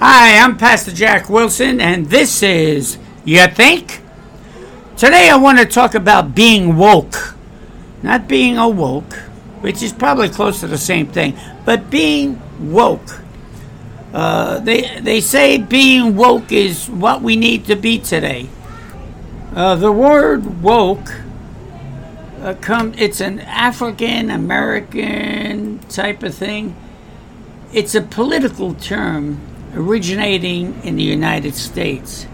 Hi, I'm Pastor Jack Wilson, and this is You Think? Today I want to talk about being woke. Not being awoke, which is probably close to the same thing, but being woke. Uh, they, they say being woke is what we need to be today. Uh, the word woke uh, come, it's an African American type of thing. It's a political term originating in the United States,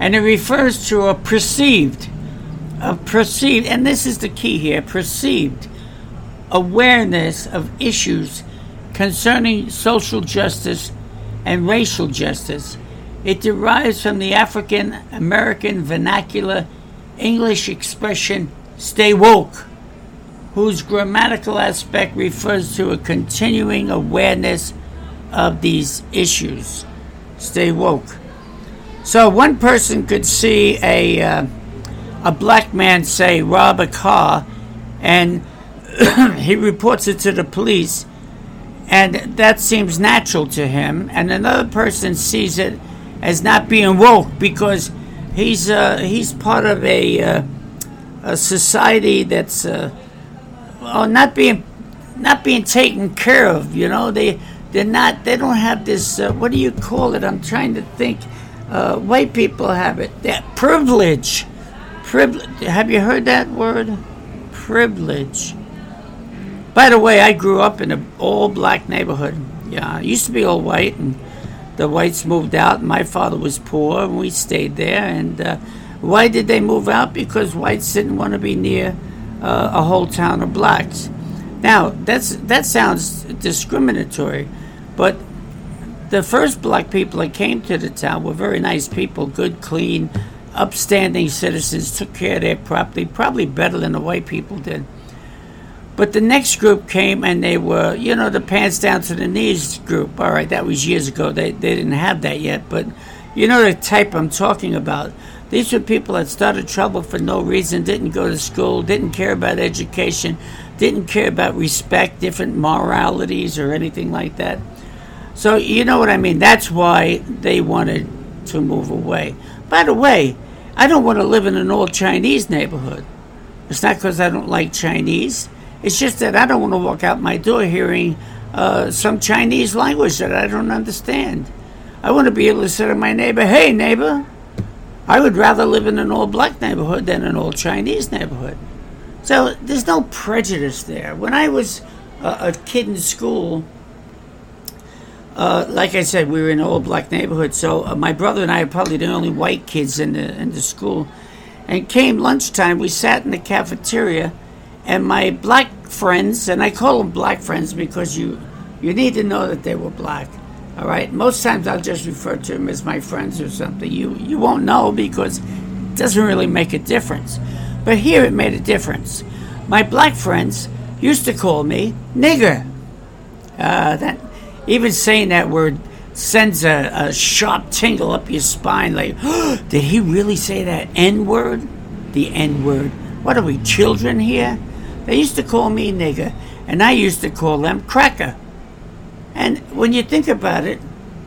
and it refers to a perceived, a perceived, and this is the key here perceived awareness of issues concerning social justice and racial justice. It derives from the African American vernacular English expression stay woke, whose grammatical aspect refers to a continuing awareness of these issues. Stay woke. So one person could see a uh, a black man say rob a car, and he reports it to the police, and that seems natural to him. And another person sees it as not being woke because he's uh, he's part of a uh, a society that's uh, well, not being not being taken care of. You know, they they're not. They don't have this. Uh, what do you call it? I'm trying to think. Uh, white people have it. That privilege. Privilege. Have you heard that word? Privilege. By the way, I grew up in an all black neighborhood. Yeah, it used to be all white, and the whites moved out. And my father was poor, and we stayed there. And uh, why did they move out? Because whites didn't want to be near uh, a whole town of blacks. Now, that's that sounds discriminatory, but the first black people that came to the town were very nice people, good, clean, upstanding citizens, took care of their property, probably better than the white people did. But the next group came and they were, you know, the pants down to the knees group. All right, that was years ago. They, they didn't have that yet. But you know the type I'm talking about. These were people that started trouble for no reason, didn't go to school, didn't care about education, didn't care about respect, different moralities, or anything like that. So, you know what I mean? That's why they wanted to move away. By the way, I don't want to live in an all Chinese neighborhood. It's not because I don't like Chinese. It's just that I don't want to walk out my door hearing uh, some Chinese language that I don't understand. I want to be able to say to my neighbor, hey, neighbor, I would rather live in an all black neighborhood than an all Chinese neighborhood. So there's no prejudice there. When I was a, a kid in school, uh, like I said, we were in an all black neighborhood. So uh, my brother and I are probably the only white kids in the in the school. And came lunchtime, we sat in the cafeteria, and my black friends, and I call them black friends because you you need to know that they were black. All right. Most times I'll just refer to them as my friends or something. You you won't know because it doesn't really make a difference. But here it made a difference. My black friends used to call me nigger. Uh, that even saying that word sends a, a sharp tingle up your spine. Like, did he really say that N word? The N word. What are we, children here? They used to call me nigger, and I used to call them cracker. And when you think about it,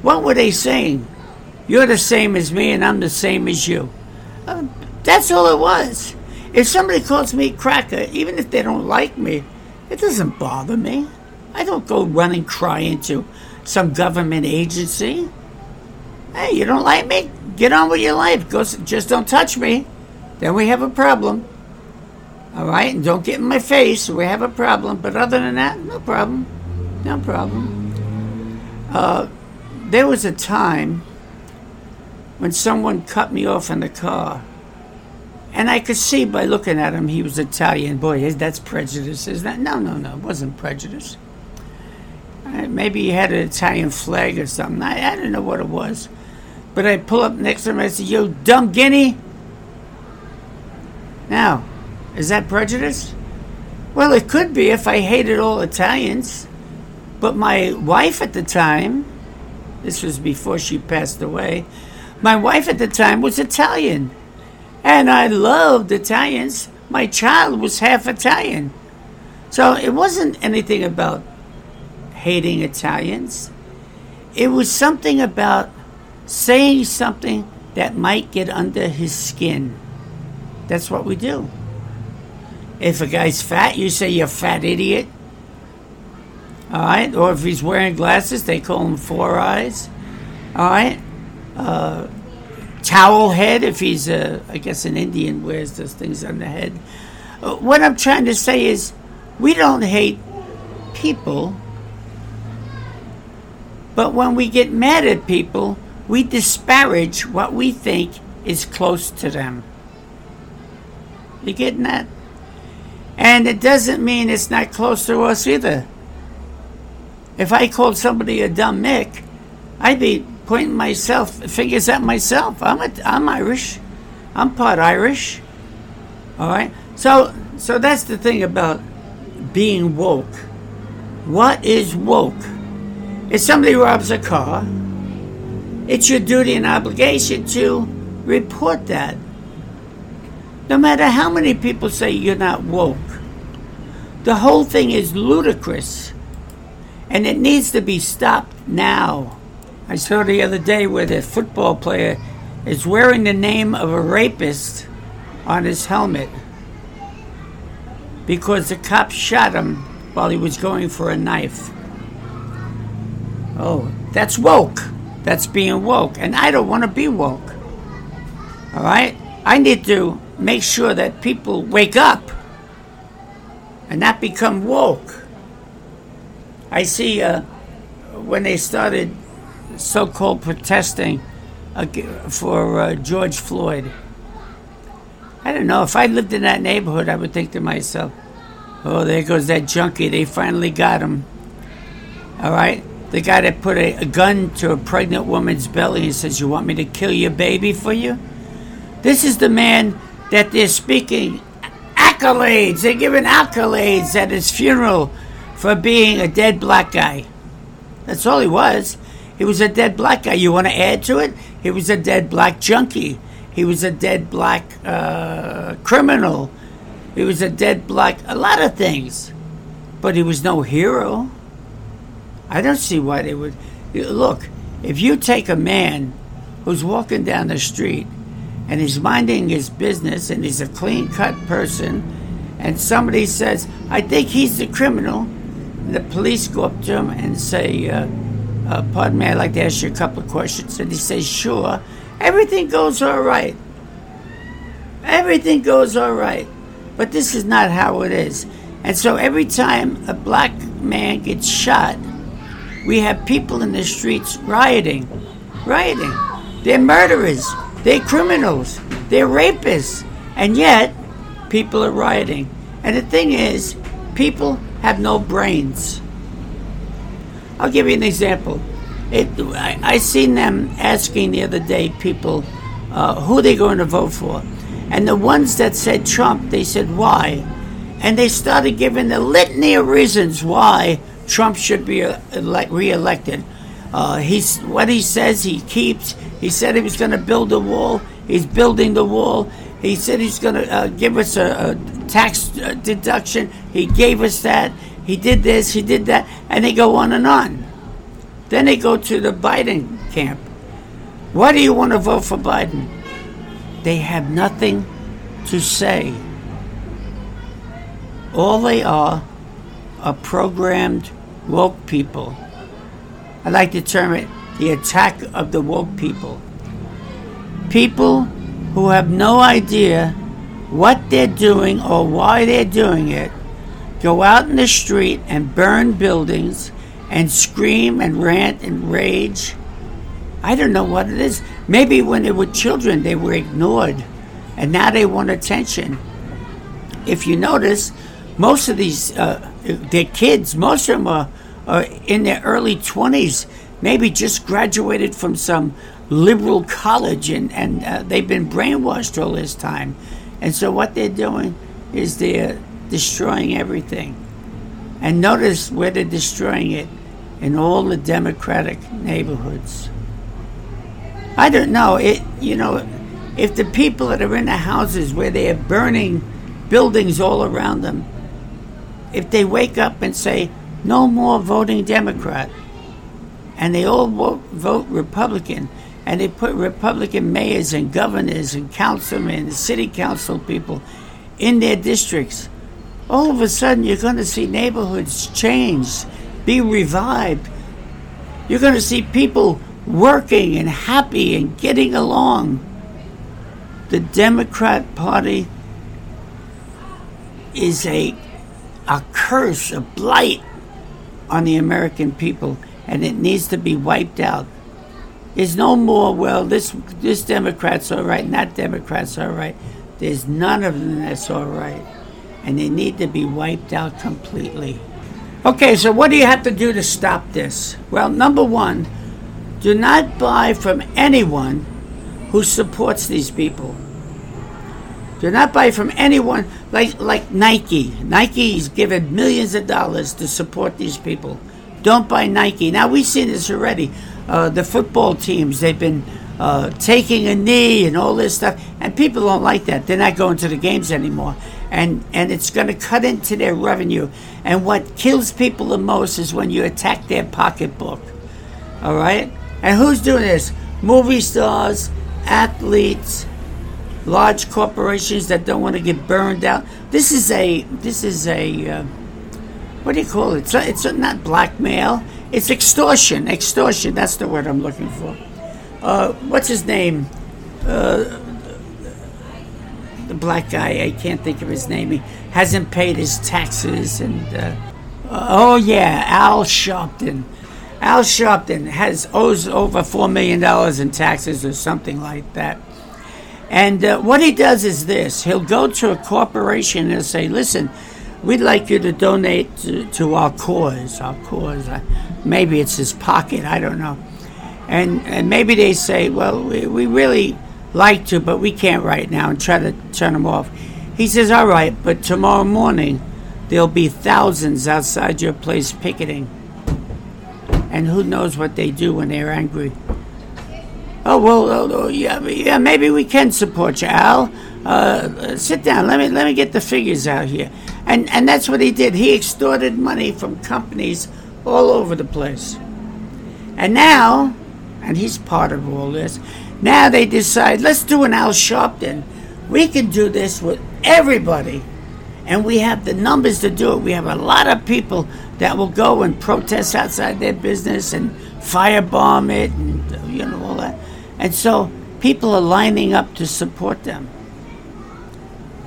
what were they saying? You're the same as me, and I'm the same as you. Uh, that's all it was. If somebody calls me cracker, even if they don't like me, it doesn't bother me. I don't go running crying to some government agency. Hey, you don't like me? Get on with your life. Go, just don't touch me. Then we have a problem. All right, and don't get in my face. We have a problem. But other than that, no problem. No problem. Uh, there was a time when someone cut me off in the car. And I could see by looking at him he was Italian. Boy, that's prejudice, is that? No, no, no, it wasn't prejudice. Uh, maybe he had an Italian flag or something. I, I don't know what it was. But I pull up next to him and I said, Yo, dumb guinea. Now, is that prejudice? Well, it could be if I hated all Italians. But my wife at the time, this was before she passed away, my wife at the time was Italian. And I loved Italians. My child was half Italian. So it wasn't anything about hating Italians. It was something about saying something that might get under his skin. That's what we do. If a guy's fat, you say you're a fat idiot. All right? Or if he's wearing glasses, they call him four eyes. All right? Uh, towel head, if he's, a, I guess, an Indian wears those things on the head. Uh, what I'm trying to say is we don't hate people, but when we get mad at people, we disparage what we think is close to them. You getting that? And it doesn't mean it's not close to us either. If I called somebody a dumb Mick, I'd be pointing myself fingers at myself. I'm a, I'm Irish. I'm part Irish. All right. So so that's the thing about being woke. What is woke? If somebody robs a car, it's your duty and obligation to report that. No matter how many people say you're not woke, the whole thing is ludicrous and it needs to be stopped now. I saw the other day where the football player is wearing the name of a rapist on his helmet because the cop shot him while he was going for a knife. Oh, that's woke. That's being woke. And I don't want to be woke. All right? I need to make sure that people wake up and not become woke. I see uh, when they started so called protesting for uh, George Floyd. I don't know. If I lived in that neighborhood, I would think to myself, oh, there goes that junkie. They finally got him. All right? The guy that put a, a gun to a pregnant woman's belly and says, You want me to kill your baby for you? This is the man that they're speaking accolades. They're giving accolades at his funeral for being a dead black guy. That's all he was. He was a dead black guy. You want to add to it? He was a dead black junkie. He was a dead black uh, criminal. He was a dead black, a lot of things. But he was no hero. I don't see why they would. Look, if you take a man who's walking down the street and he's minding his business and he's a clean cut person, and somebody says, I think he's the criminal, the police go up to him and say, uh, uh, Pardon me, I'd like to ask you a couple of questions. And he says, Sure. Everything goes all right. Everything goes all right. But this is not how it is. And so every time a black man gets shot, we have people in the streets rioting. Rioting. They're murderers. They're criminals. They're rapists. And yet, people are rioting. And the thing is, people have no brains. I'll give you an example. It, I, I seen them asking the other day people uh, who they going to vote for, and the ones that said Trump, they said why, and they started giving the litany of reasons why Trump should be uh, elect, reelected. Uh, he's what he says he keeps. He said he was going to build a wall. He's building the wall. He said he's going to uh, give us a, a tax uh, deduction. He gave us that. He did this. He did that, and they go on and on. Then they go to the Biden camp. Why do you want to vote for Biden? They have nothing to say. All they are are programmed woke people. I like to term it the attack of the woke people. People who have no idea what they're doing or why they're doing it go out in the street and burn buildings and scream and rant and rage. I don't know what it is. Maybe when they were children, they were ignored, and now they want attention. If you notice, most of these uh, they're kids. Most of them are, are in their early twenties, maybe just graduated from some liberal college, and and uh, they've been brainwashed all this time. And so what they're doing is they're destroying everything. And notice where they're destroying it in all the Democratic neighborhoods. I don't know. It you know, if the people that are in the houses where they are burning buildings all around them if they wake up and say, no more voting Democrat, and they all vote, vote Republican, and they put Republican mayors and governors and councilmen and city council people in their districts, all of a sudden you're going to see neighborhoods change, be revived. You're going to see people working and happy and getting along. The Democrat Party is a, a curse, a blight on the American people, and it needs to be wiped out. There's no more, well, this, this Democrat's all right, that Democrat's all right. There's none of them that's all right. And they need to be wiped out completely. Okay, so what do you have to do to stop this? Well, number one, do not buy from anyone who supports these people. Do not buy from anyone like like Nike. Nike's given millions of dollars to support these people. Don't buy Nike. Now we've seen this already. Uh, the football teams they've been uh, taking a knee and all this stuff, and people don't like that. They're not going to the games anymore, and and it's going to cut into their revenue. And what kills people the most is when you attack their pocketbook. All right, and who's doing this? Movie stars, athletes, large corporations that don't want to get burned out. This is a this is a uh, what do you call it? It's, it's not blackmail. It's extortion. Extortion. That's the word I'm looking for uh, what's his name? Uh, the black guy. I can't think of his name. He hasn't paid his taxes, and uh, oh yeah, Al Sharpton. Al Sharpton has owes over four million dollars in taxes or something like that. And uh, what he does is this: he'll go to a corporation and say, "Listen, we'd like you to donate to, to our cause. Our cause. Uh, maybe it's his pocket. I don't know." and and maybe they say, well, we, we really like to, but we can't right now, and try to turn them off. He says, all right, but tomorrow morning there'll be thousands outside your place picketing, and who knows what they do when they're angry. Oh well, oh, oh, yeah, yeah, maybe we can support you, Al. Uh, uh, sit down. Let me let me get the figures out here. And and that's what he did. He extorted money from companies all over the place. And now and he's part of all this. Now they decide, let's do an Al Sharpton. We can do this with everybody. And we have the numbers to do it. We have a lot of people that will go and protest outside their business and firebomb it and, you know, all that. And so people are lining up to support them.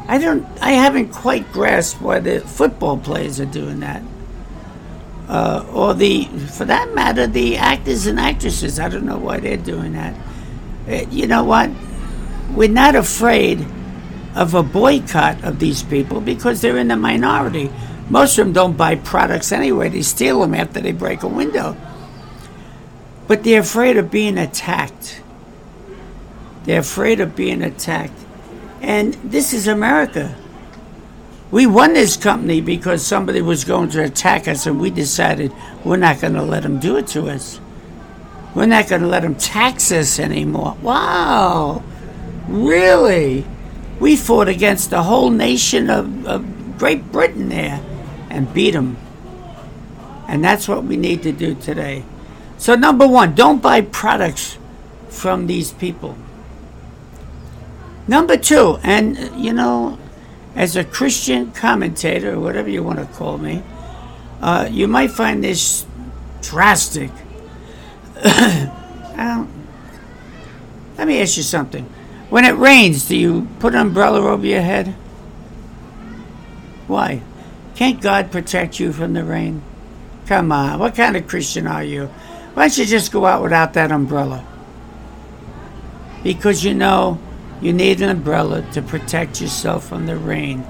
I don't, I haven't quite grasped why the football players are doing that uh, or the, for that matter, the actors and actresses. I don't know why they're doing that. Uh, you know what? We're not afraid of a boycott of these people because they're in the minority. Most of them don't buy products anyway. They steal them after they break a window. But they're afraid of being attacked. They're afraid of being attacked. And this is America. We won this company because somebody was going to attack us, and we decided we're not going to let them do it to us. We're not going to let them tax us anymore. Wow! Really? We fought against the whole nation of, of Great Britain there and beat them. And that's what we need to do today. So, number one, don't buy products from these people. Number two, and you know, as a Christian commentator, or whatever you want to call me, uh, you might find this drastic. let me ask you something. When it rains, do you put an umbrella over your head? Why? Can't God protect you from the rain? Come on, what kind of Christian are you? Why don't you just go out without that umbrella? Because you know you need an umbrella to protect yourself from the rain.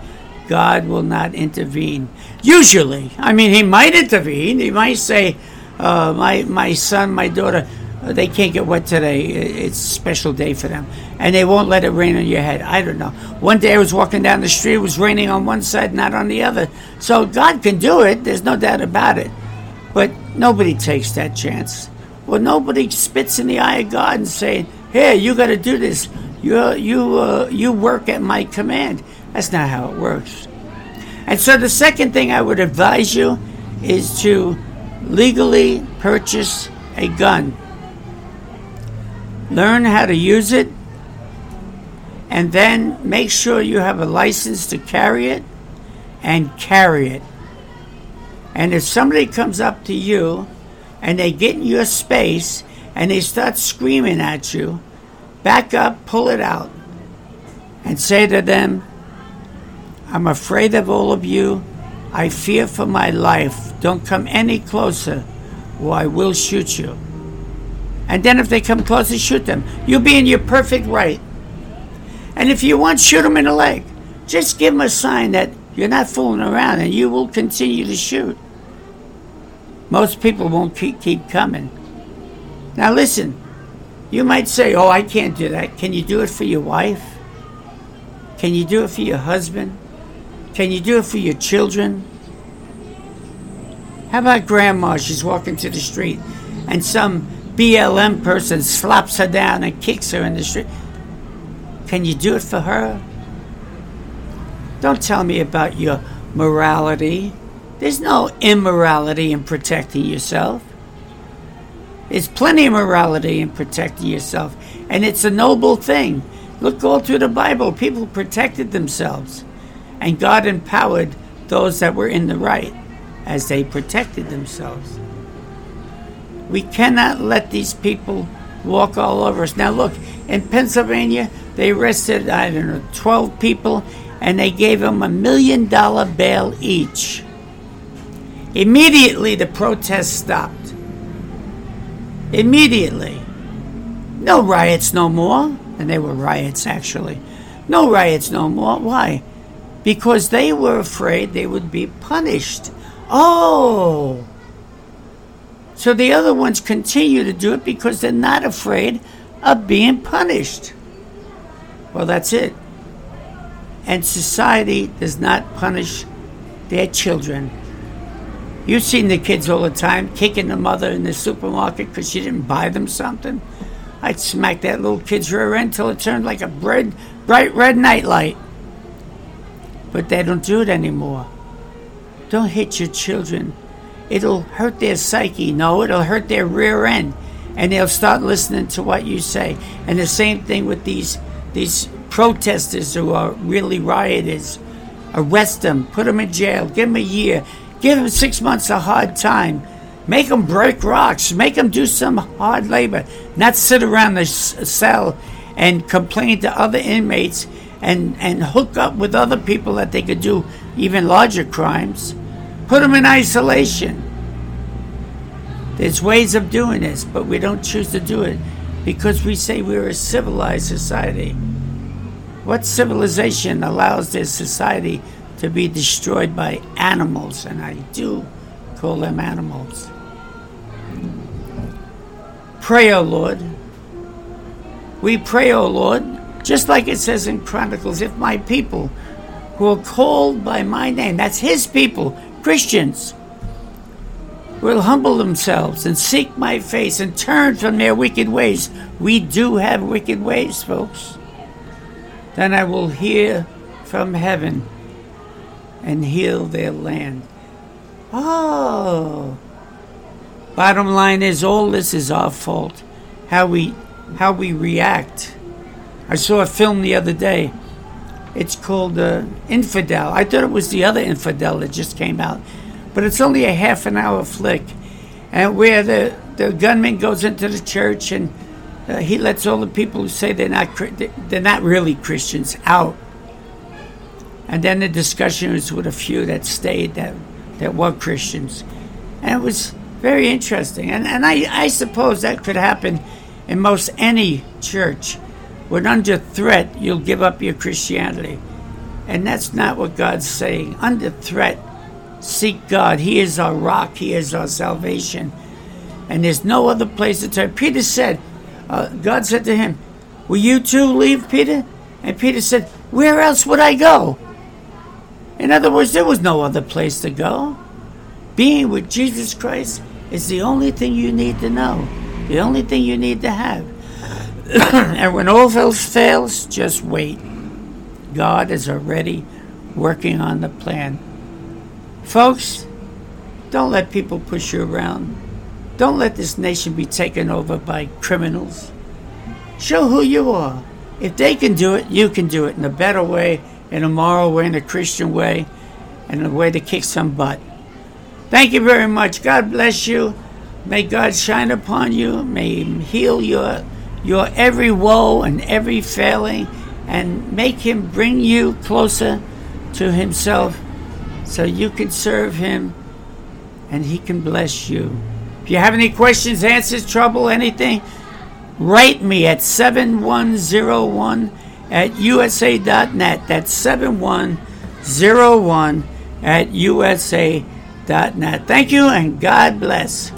God will not intervene. Usually, I mean, He might intervene. He might say, uh, "My my son, my daughter, uh, they can't get wet today. It's a special day for them, and they won't let it rain on your head." I don't know. One day I was walking down the street; it was raining on one side, not on the other. So God can do it. There's no doubt about it. But nobody takes that chance. Well, nobody spits in the eye of God and saying, "Here, you got to do this." You you uh, you work at my command. That's not how it works. And so the second thing I would advise you is to legally purchase a gun. learn how to use it, and then make sure you have a license to carry it and carry it. And if somebody comes up to you and they get in your space and they start screaming at you, back up, pull it out, and say to them, I'm afraid of all of you. I fear for my life. Don't come any closer, or I will shoot you. And then if they come closer, shoot them. You'll be in your perfect right. And if you want, shoot them in the leg. Just give them a sign that you're not fooling around and you will continue to shoot. Most people won't keep, keep coming. Now, listen, you might say, Oh, I can't do that. Can you do it for your wife? Can you do it for your husband? Can you do it for your children? How about grandma? She's walking to the street and some BLM person slaps her down and kicks her in the street. Can you do it for her? Don't tell me about your morality. There's no immorality in protecting yourself. There's plenty of morality in protecting yourself, and it's a noble thing. Look all through the Bible. People protected themselves, and God empowered those that were in the right as they protected themselves. We cannot let these people walk all over us. Now, look, in Pennsylvania, they arrested, I don't know, 12 people, and they gave them a million dollar bail each. Immediately, the protests stopped. Immediately. No riots no more. And they were riots, actually. No riots no more. Why? Because they were afraid they would be punished. Oh! So the other ones continue to do it because they're not afraid of being punished. Well, that's it. And society does not punish their children. You've seen the kids all the time kicking the mother in the supermarket because she didn't buy them something. I'd smack that little kid's rear end till it turned like a bright, bright red nightlight. But they don't do it anymore. Don't hit your children it'll hurt their psyche. No, it'll hurt their rear end. And they'll start listening to what you say. And the same thing with these these protesters who are really rioters. Arrest them, put them in jail, give them a year, give them six months of hard time. Make them break rocks, make them do some hard labor, not sit around the cell and complain to other inmates and, and hook up with other people that they could do even larger crimes. Put them in isolation. There's ways of doing this, but we don't choose to do it because we say we're a civilized society. What civilization allows this society to be destroyed by animals? And I do call them animals. Pray, O Lord. We pray, O Lord, just like it says in Chronicles, if my people who are called by my name, that's his people, Christians will humble themselves and seek my face and turn from their wicked ways. We do have wicked ways, folks. Then I will hear from heaven and heal their land. Oh. Bottom line is all this is our fault. How we how we react. I saw a film the other day it's called uh, Infidel. I thought it was the other Infidel that just came out, but it's only a half an hour flick, and where the the gunman goes into the church and uh, he lets all the people who say they're not they're not really Christians out, and then the discussion was with a few that stayed that that were Christians, and it was very interesting. And and I I suppose that could happen in most any church when under threat, you'll give up your Christianity. And that's not what God's saying. Under threat, seek God. He is our rock, He is our salvation. And there's no other place to turn. Peter said, uh, God said to him, Will you too leave, Peter? And Peter said, Where else would I go? In other words, there was no other place to go. Being with Jesus Christ is the only thing you need to know, the only thing you need to have. and when all else fails, just wait. God is already working on the plan. Folks, don't let people push you around. Don't let this nation be taken over by criminals. Show who you are. If they can do it, you can do it in a better way, in a moral way, in a Christian way, and a way to kick some butt. Thank you very much. God bless you. May God shine upon you. May He heal your your every woe and every failing, and make Him bring you closer to Himself, so you can serve Him, and He can bless you. If you have any questions, answers, trouble, anything, write me at 7101 at usa.net. That's 7101 at usa.net. Thank you and God bless.